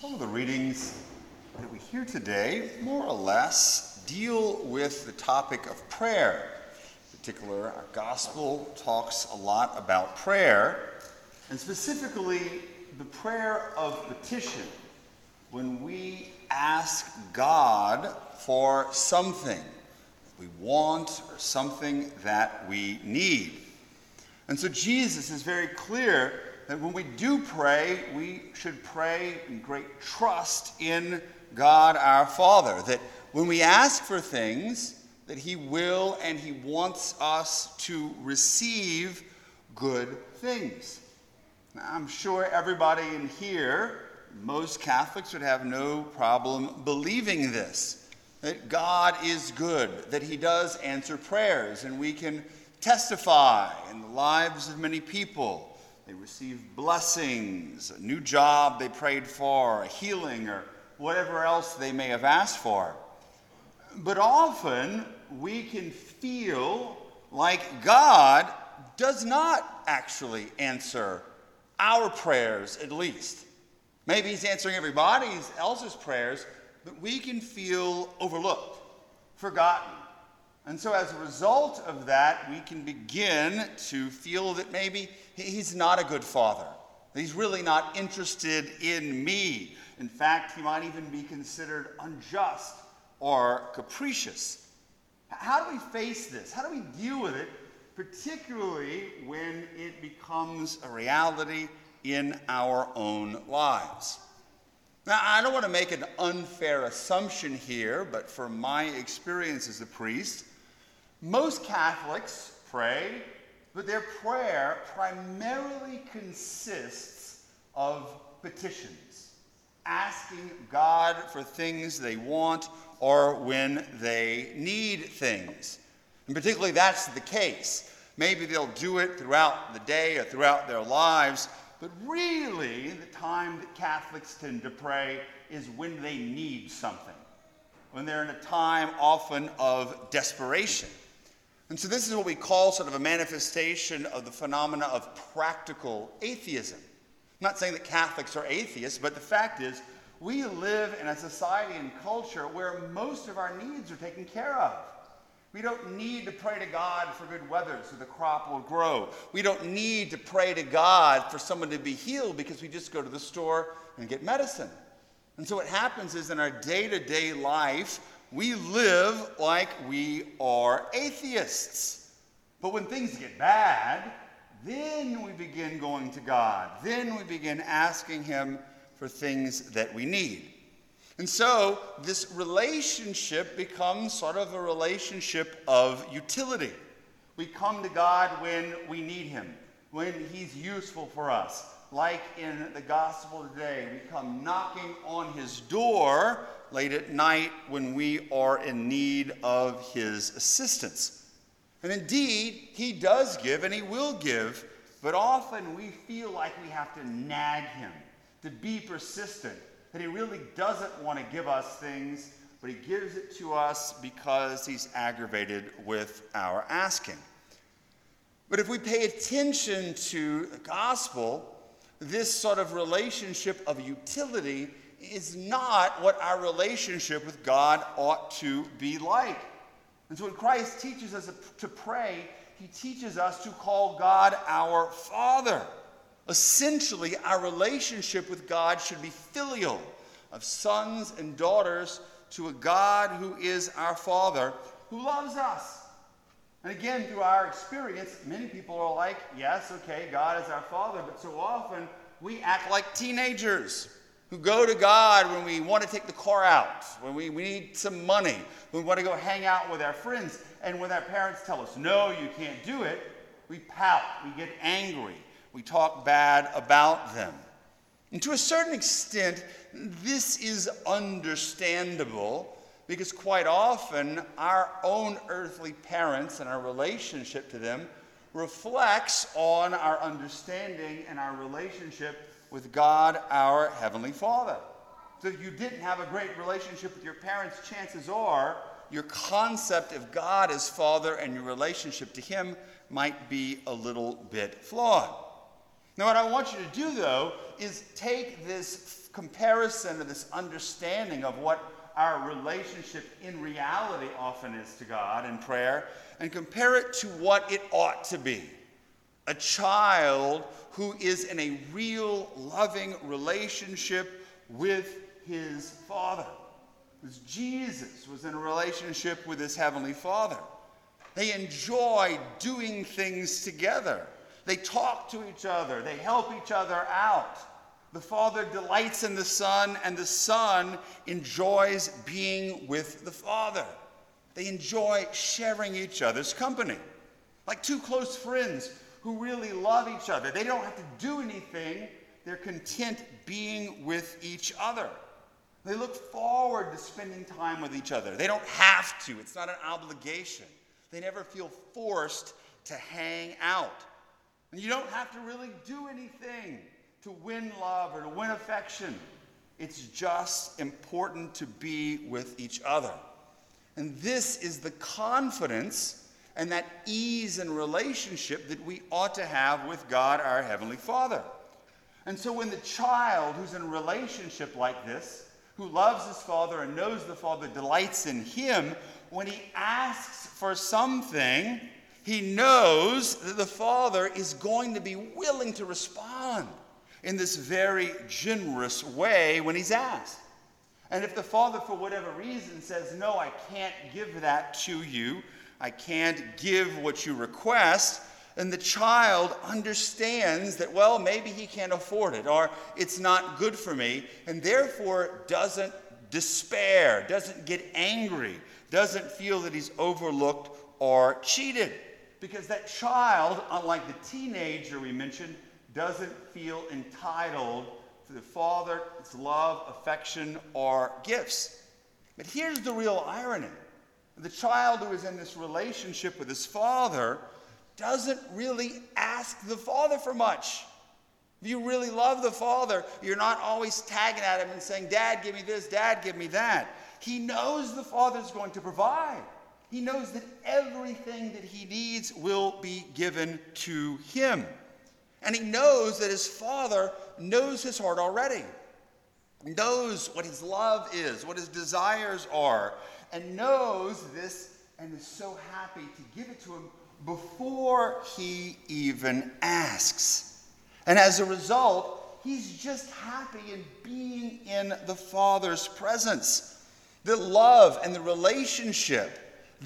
Some of the readings that we hear today, more or less, deal with the topic of prayer. In particular, our gospel talks a lot about prayer, and specifically the prayer of petition. When we ask God for something we want or something that we need. And so Jesus is very clear that when we do pray, we should pray in great trust in God our Father. That when we ask for things, that He will and He wants us to receive good things. Now, I'm sure everybody in here, most Catholics, would have no problem believing this that God is good, that He does answer prayers, and we can testify in the lives of many people they received blessings, a new job they prayed for, a healing, or whatever else they may have asked for. But often we can feel like God does not actually answer our prayers, at least. Maybe He's answering everybody else's prayers, but we can feel overlooked, forgotten. And so, as a result of that, we can begin to feel that maybe he's not a good father. He's really not interested in me. In fact, he might even be considered unjust or capricious. How do we face this? How do we deal with it, particularly when it becomes a reality in our own lives? Now, I don't want to make an unfair assumption here, but from my experience as a priest, most Catholics pray but their prayer primarily consists of petitions, asking God for things they want or when they need things. And particularly, that's the case. Maybe they'll do it throughout the day or throughout their lives, but really, the time that Catholics tend to pray is when they need something, when they're in a time often of desperation. And so, this is what we call sort of a manifestation of the phenomena of practical atheism. I'm not saying that Catholics are atheists, but the fact is, we live in a society and culture where most of our needs are taken care of. We don't need to pray to God for good weather so the crop will grow. We don't need to pray to God for someone to be healed because we just go to the store and get medicine. And so, what happens is in our day to day life, we live like we are atheists. But when things get bad, then we begin going to God. Then we begin asking Him for things that we need. And so this relationship becomes sort of a relationship of utility. We come to God when we need Him, when He's useful for us. Like in the gospel today, we come knocking on His door late at night when we are in need of his assistance. And indeed, he does give and he will give, but often we feel like we have to nag him, to be persistent, that he really doesn't want to give us things, but he gives it to us because he's aggravated with our asking. But if we pay attention to the gospel, this sort of relationship of utility is not what our relationship with God ought to be like. And so when Christ teaches us to pray, he teaches us to call God our Father. Essentially, our relationship with God should be filial, of sons and daughters to a God who is our Father, who loves us. And again, through our experience, many people are like, yes, okay, God is our Father, but so often we act like teenagers who go to God when we want to take the car out, when we, we need some money, when we want to go hang out with our friends. And when our parents tell us, no, you can't do it, we pout, we get angry, we talk bad about them. And to a certain extent, this is understandable because quite often our own earthly parents and our relationship to them reflects on our understanding and our relationship with God our Heavenly Father. So if you didn't have a great relationship with your parents, chances are your concept of God as Father and your relationship to Him might be a little bit flawed. Now, what I want you to do, though, is take this comparison or this understanding of what our relationship in reality often is to God in prayer and compare it to what it ought to be a child who is in a real loving relationship with his father. Because Jesus was in a relationship with his heavenly father. They enjoy doing things together. They talk to each other. They help each other out. The Father delights in the Son, and the Son enjoys being with the Father. They enjoy sharing each other's company. Like two close friends who really love each other. They don't have to do anything, they're content being with each other. They look forward to spending time with each other. They don't have to, it's not an obligation. They never feel forced to hang out. And you don't have to really do anything to win love or to win affection. It's just important to be with each other. And this is the confidence and that ease and relationship that we ought to have with God, our Heavenly Father. And so when the child who's in a relationship like this, who loves his father and knows the father delights in him, when he asks for something, he knows that the father is going to be willing to respond in this very generous way when he's asked. And if the father, for whatever reason, says, No, I can't give that to you, I can't give what you request, and the child understands that, well, maybe he can't afford it, or it's not good for me, and therefore doesn't despair, doesn't get angry, doesn't feel that he's overlooked or cheated. Because that child, unlike the teenager we mentioned, doesn't feel entitled to the father's love, affection, or gifts. But here's the real irony the child who is in this relationship with his father doesn't really ask the father for much. If you really love the father, you're not always tagging at him and saying, Dad, give me this, Dad, give me that. He knows the father's going to provide. He knows that everything that he needs will be given to him. And he knows that his father knows his heart already, knows what his love is, what his desires are, and knows this and is so happy to give it to him before he even asks. And as a result, he's just happy in being in the Father's presence. The love and the relationship.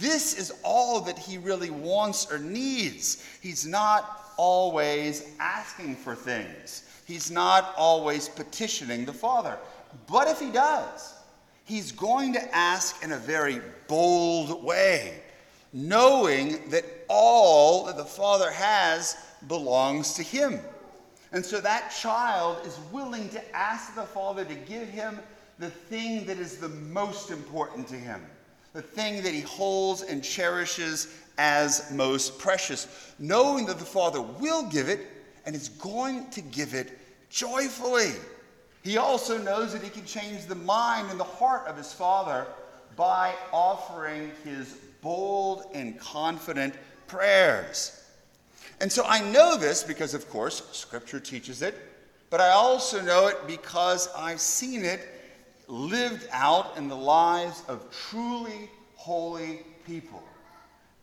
This is all that he really wants or needs. He's not always asking for things. He's not always petitioning the Father. But if he does, he's going to ask in a very bold way, knowing that all that the Father has belongs to him. And so that child is willing to ask the Father to give him the thing that is the most important to him, the thing that he holds and cherishes as most precious, knowing that the Father will give it and is going to give it joyfully. He also knows that he can change the mind and the heart of his Father by offering his bold and confident prayers. And so I know this because, of course, Scripture teaches it, but I also know it because I've seen it lived out in the lives of truly holy people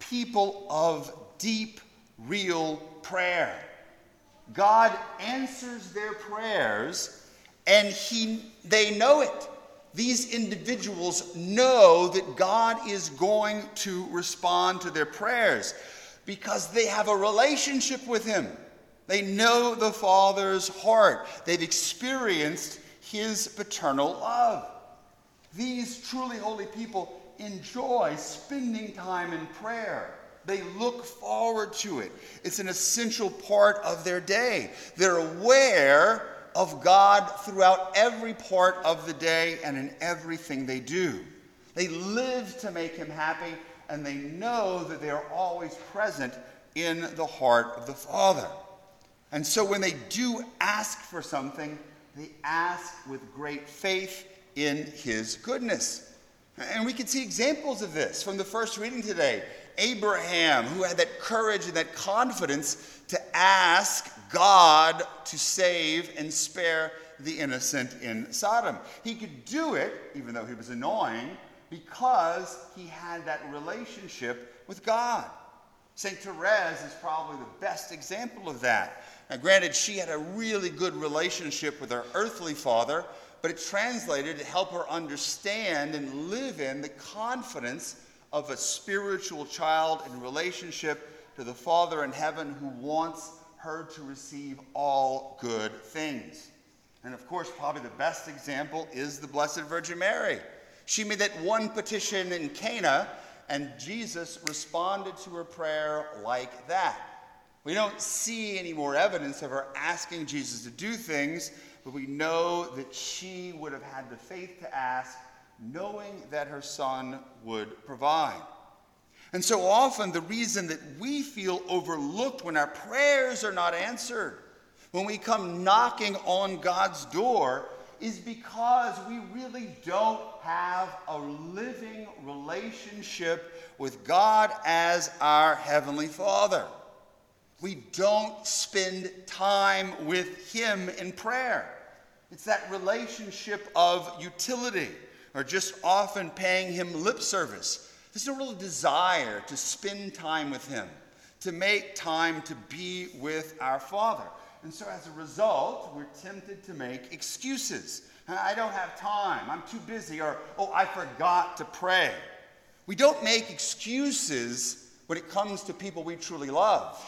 people of deep, real prayer. God answers their prayers and he, they know it. These individuals know that God is going to respond to their prayers because they have a relationship with Him. They know the Father's heart, they've experienced His paternal love. These truly holy people enjoy spending time in prayer. They look forward to it. It's an essential part of their day. They're aware of God throughout every part of the day and in everything they do. They live to make Him happy, and they know that they are always present in the heart of the Father. And so when they do ask for something, they ask with great faith in His goodness. And we can see examples of this from the first reading today. Abraham, who had that courage and that confidence to ask God to save and spare the innocent in Sodom. He could do it, even though he was annoying, because he had that relationship with God. St. Therese is probably the best example of that. Now, granted, she had a really good relationship with her earthly father, but it translated to help her understand and live in the confidence of a spiritual child in relationship to the Father in heaven who wants her to receive all good things. And of course, probably the best example is the Blessed Virgin Mary. She made that one petition in Cana, and Jesus responded to her prayer like that. We don't see any more evidence of her asking Jesus to do things, but we know that she would have had the faith to ask, knowing that her son would provide. And so often, the reason that we feel overlooked when our prayers are not answered, when we come knocking on God's door, is because we really don't have a living relationship with God as our Heavenly Father. We don't spend time with Him in prayer. It's that relationship of utility, or just often paying Him lip service. There's no real desire to spend time with Him, to make time to be with our Father. And so as a result, we're tempted to make excuses. I don't have time. I'm too busy. Or, oh, I forgot to pray. We don't make excuses when it comes to people we truly love.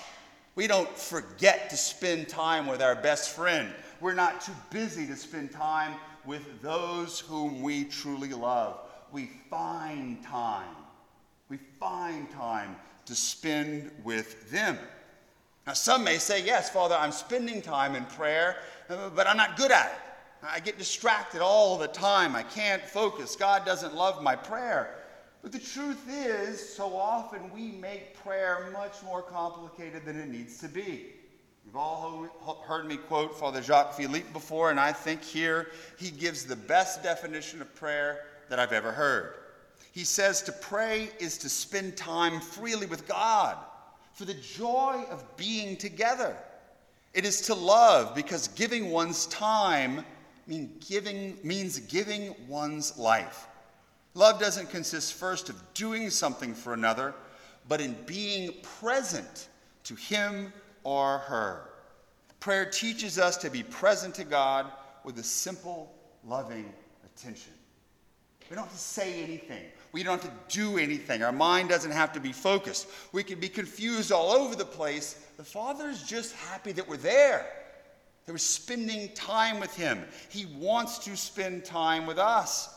We don't forget to spend time with our best friend. We're not too busy to spend time with those whom we truly love. We find time. We find time to spend with them. Now, some may say, Yes, Father, I'm spending time in prayer, uh, but I'm not good at it. I get distracted all the time. I can't focus. God doesn't love my prayer. But the truth is, so often we make prayer much more complicated than it needs to be. You've all heard me quote Father Jacques Philippe before, and I think here he gives the best definition of prayer that I've ever heard. He says to pray is to spend time freely with God for the joy of being together. It is to love because giving one's time mean giving, means giving one's life. Love doesn't consist first of doing something for another, but in being present to him or her. Prayer teaches us to be present to God with a simple, loving attention. We don't have to say anything. We don't have to do anything. Our mind doesn't have to be focused. We can be confused all over the place. The Father's just happy that we're there. That we're spending time with Him. He wants to spend time with us.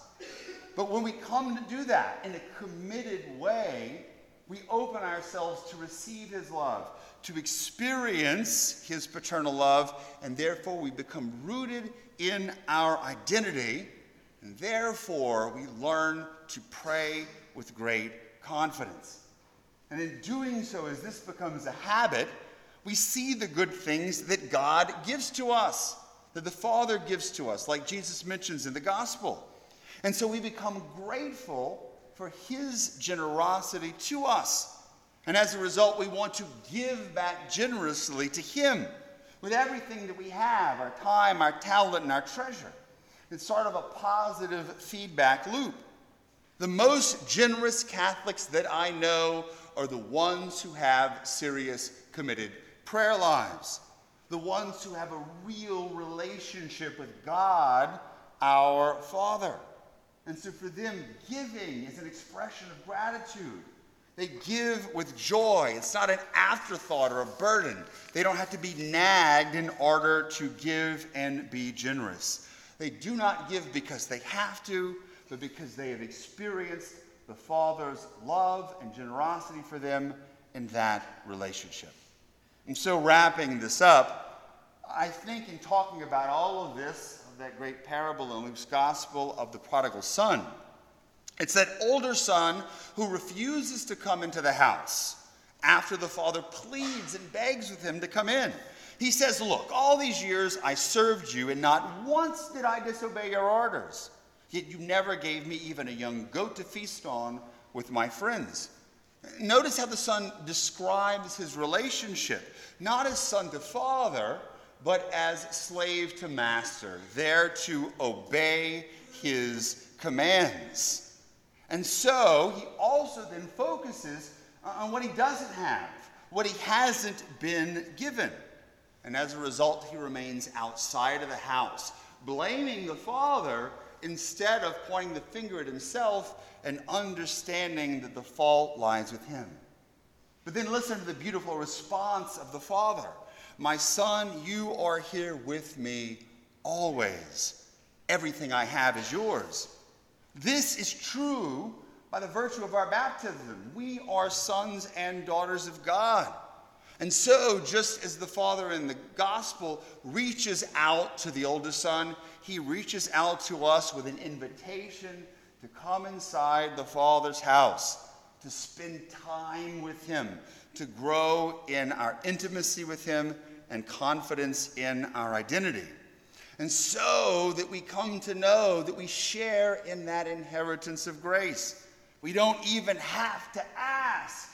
But when we come to do that in a committed way, we open ourselves to receive His love, to experience His paternal love, and therefore we become rooted in our identity and therefore, we learn to pray with great confidence. And in doing so, as this becomes a habit, we see the good things that God gives to us, that the Father gives to us, like Jesus mentions in the gospel. And so we become grateful for His generosity to us. And as a result, we want to give back generously to Him with everything that we have our time, our talent, and our treasure. It's sort of a positive feedback loop. The most generous Catholics that I know are the ones who have serious, committed prayer lives, the ones who have a real relationship with God, our Father. And so for them, giving is an expression of gratitude. They give with joy. It's not an afterthought or a burden. They don't have to be nagged in order to give and be generous. They do not give because they have to, but because they have experienced the Father's love and generosity for them in that relationship. And so, wrapping this up, I think in talking about all of this, that great parable in Luke's Gospel of the prodigal son, it's that older son who refuses to come into the house after the father pleads and begs with him to come in. He says, Look, all these years I served you, and not once did I disobey your orders. Yet you never gave me even a young goat to feast on with my friends. Notice how the Son describes his relationship, not as son to father, but as slave to master, there to obey his commands. And so he also then focuses on what he doesn't have, what he hasn't been given. And as a result, he remains outside of the house, blaming the father instead of pointing the finger at himself and understanding that the fault lies with him. But then listen to the beautiful response of the father My son, you are here with me always. Everything I have is yours. This is true by the virtue of our baptism. We are sons and daughters of God. And so, just as the Father in the gospel reaches out to the oldest son, he reaches out to us with an invitation to come inside the Father's house, to spend time with him, to grow in our intimacy with him and confidence in our identity. And so that we come to know that we share in that inheritance of grace. We don't even have to ask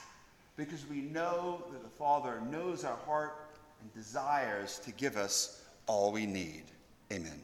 because we know that the Father knows our heart and desires to give us all we need. Amen.